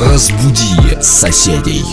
Разбуди соседей.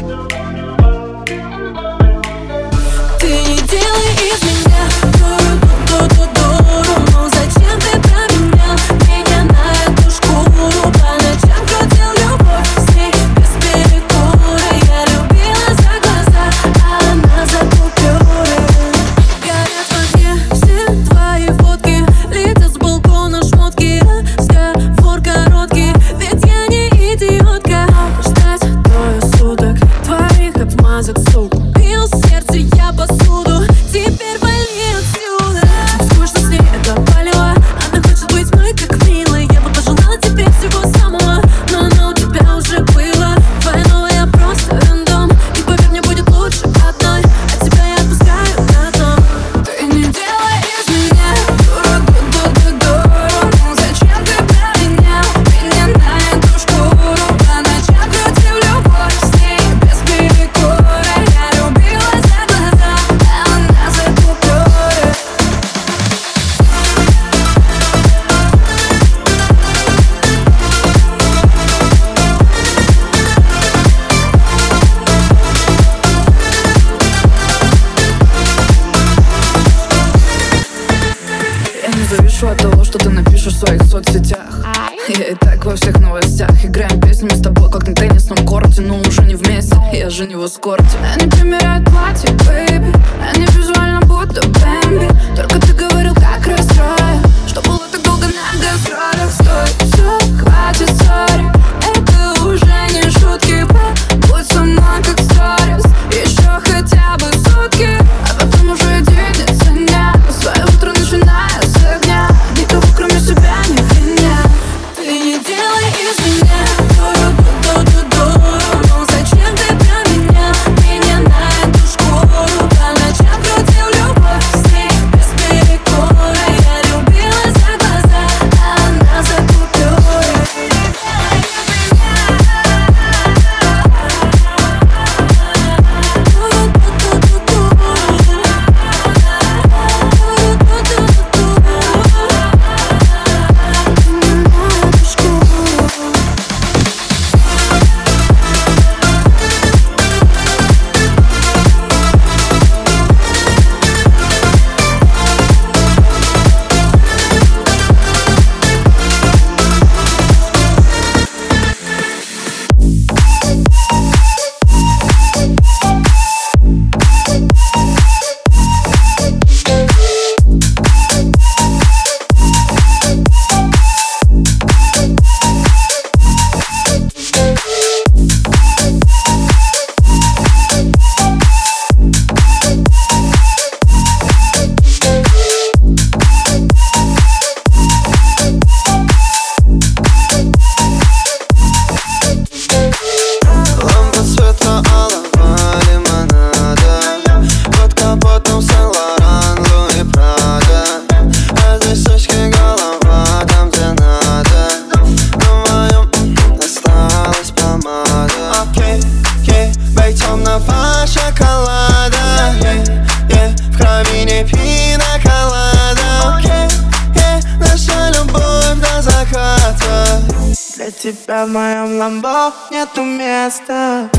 Для тебя в моем ламбо нету места.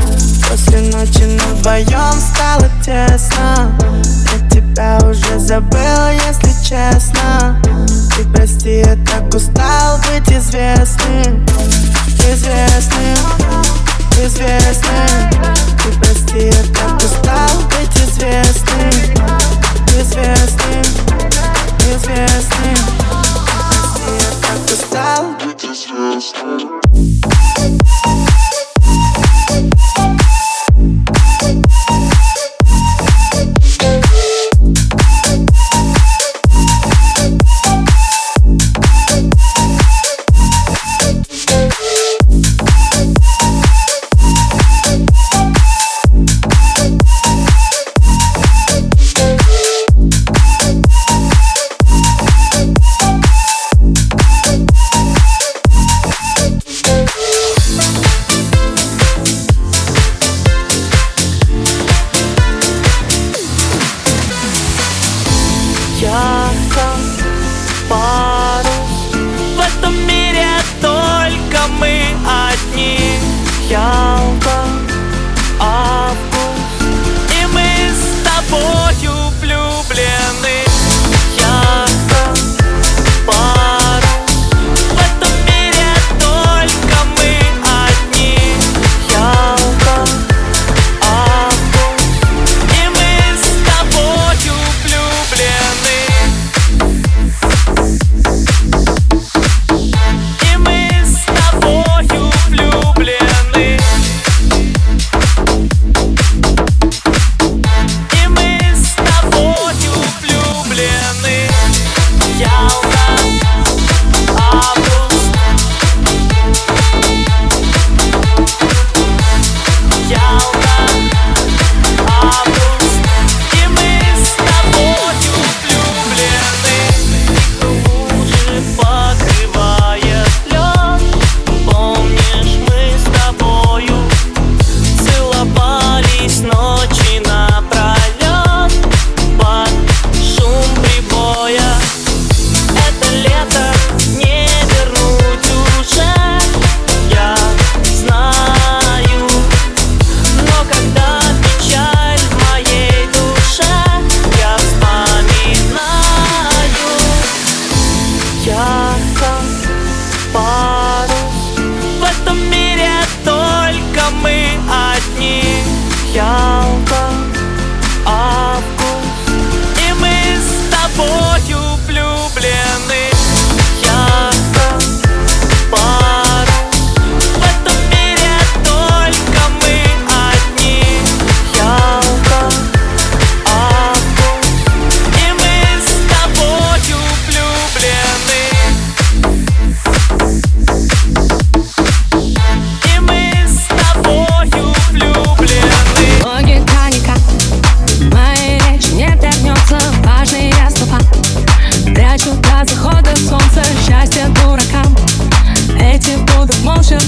После ночи на вдвоем стало тесно. Я тебя уже забыл, если честно. Ты прости, я так устал быть известным. Известным, известным. Ты прости, я так устал быть известным. Известным, известным. We just stop.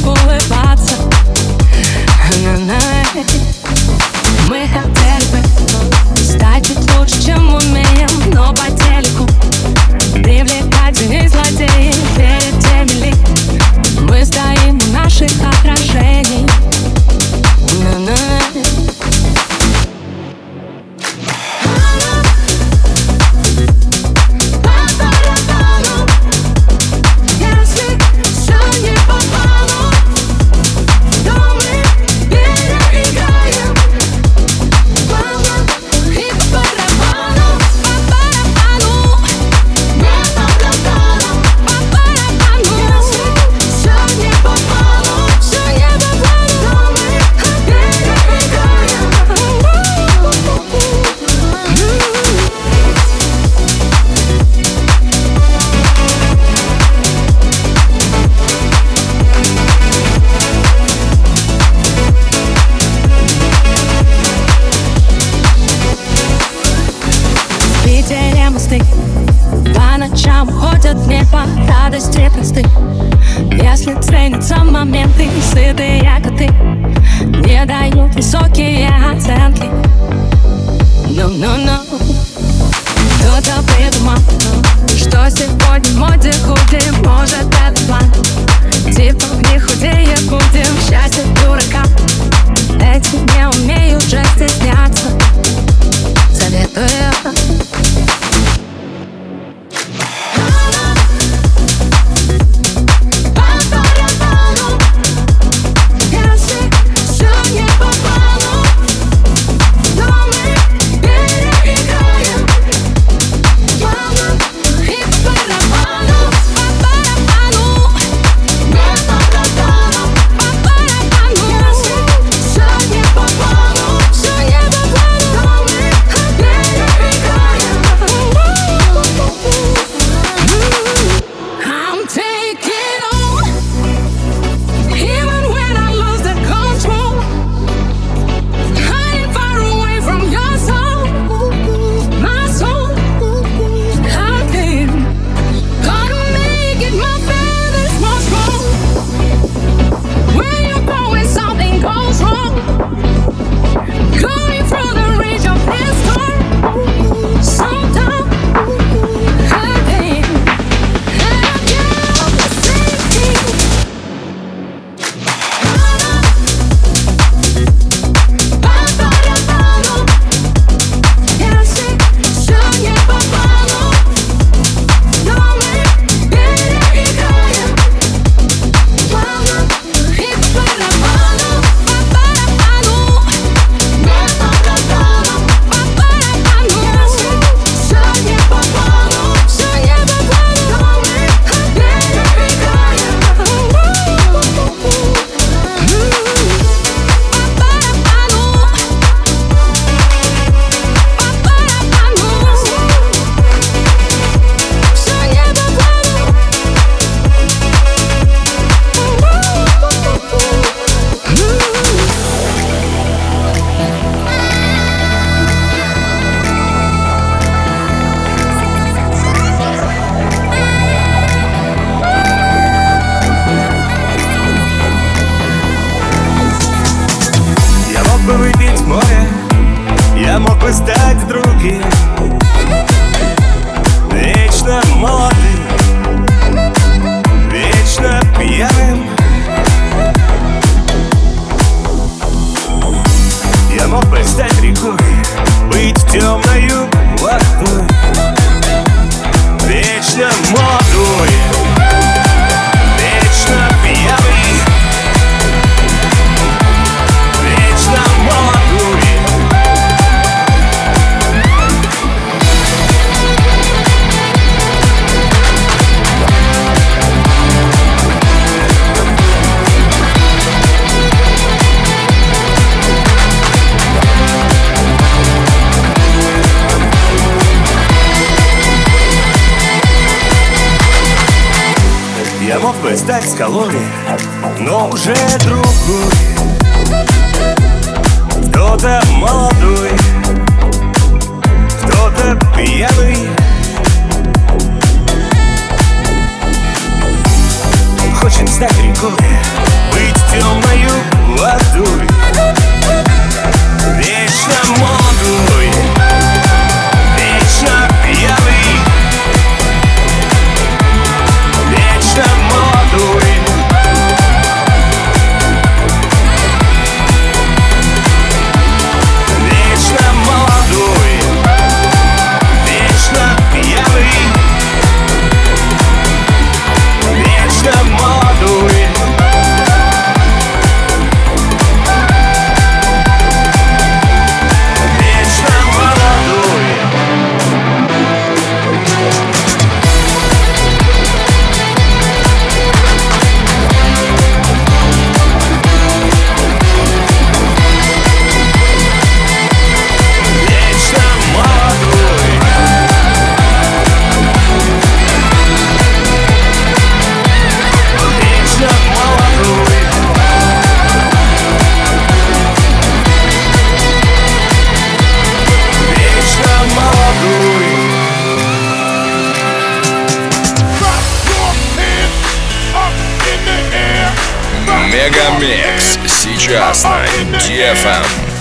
улыбаться ума Что сегодня в моде купим, может это план? Типа не худее будем, счастье дурака. Эти не умеют же стесняться. Советую так с калорий, но уже друг. fam.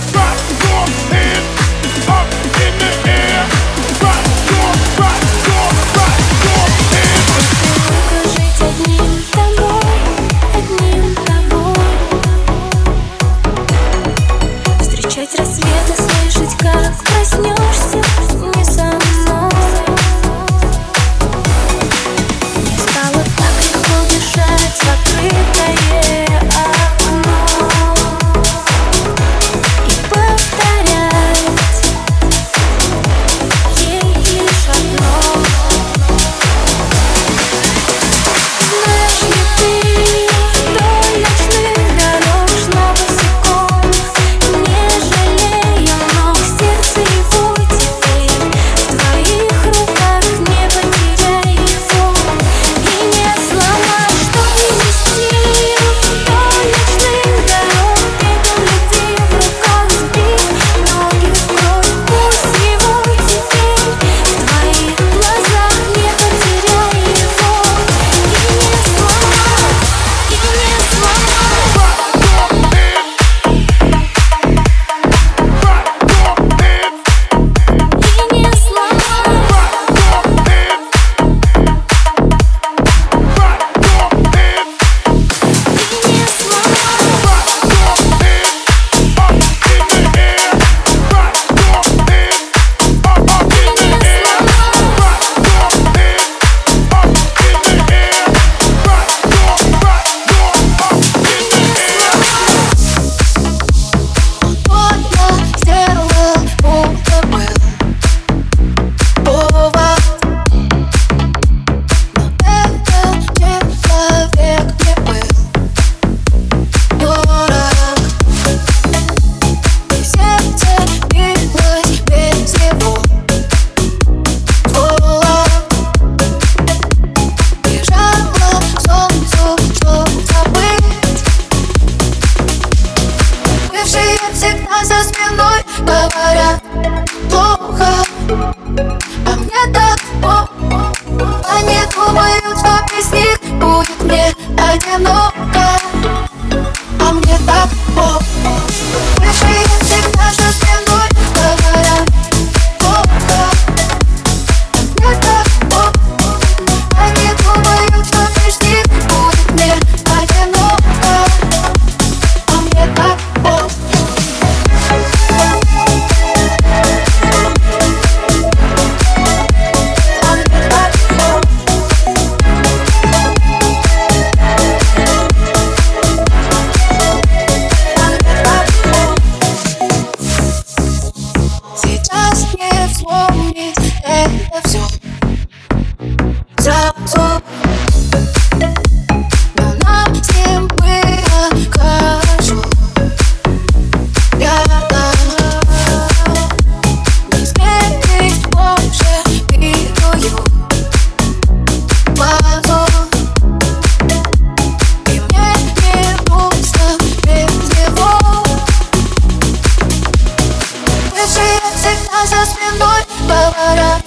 Веши всегда за спиной повара.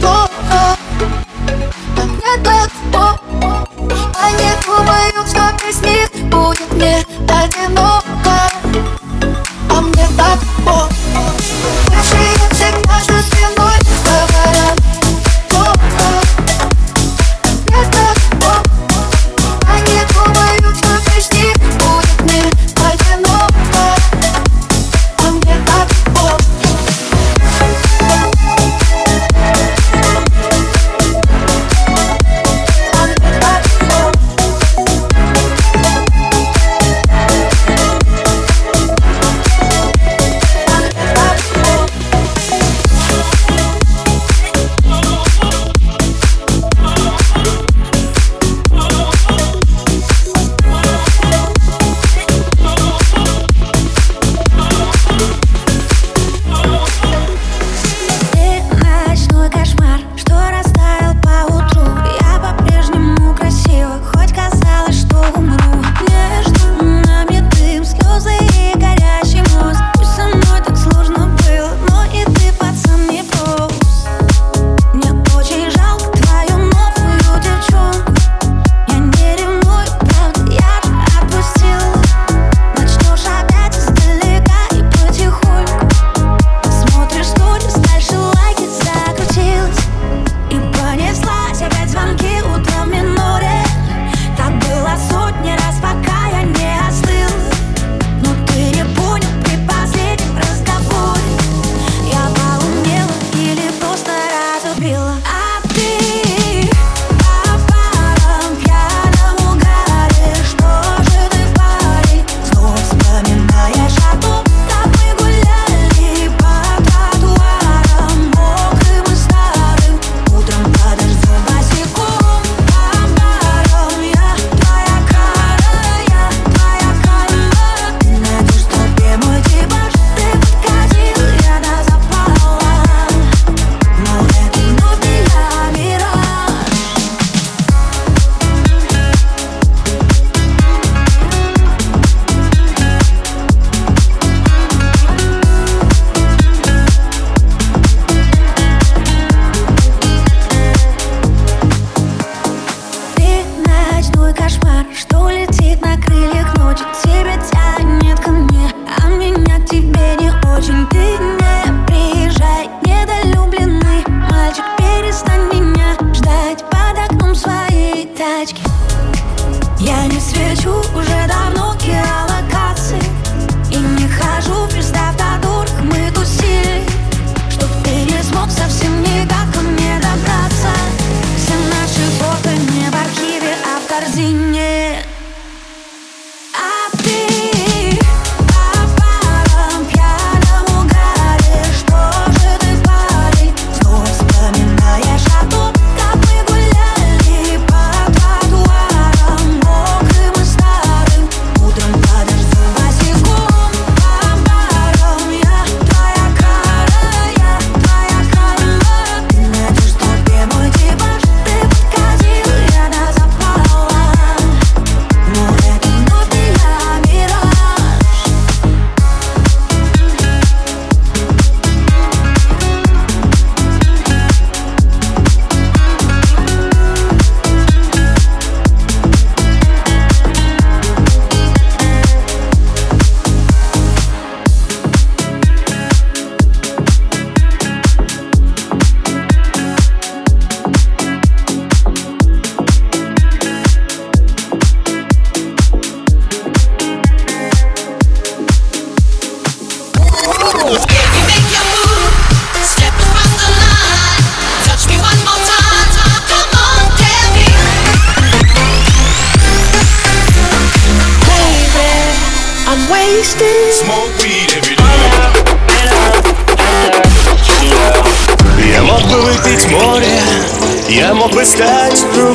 Плохо. А мне так плохо. Я не думаю, кто из них будет мне одиноко.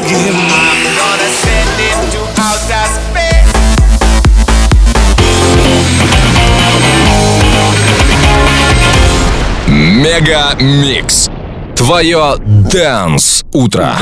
Другим. Мега Микс. Твое Дэнс Утро.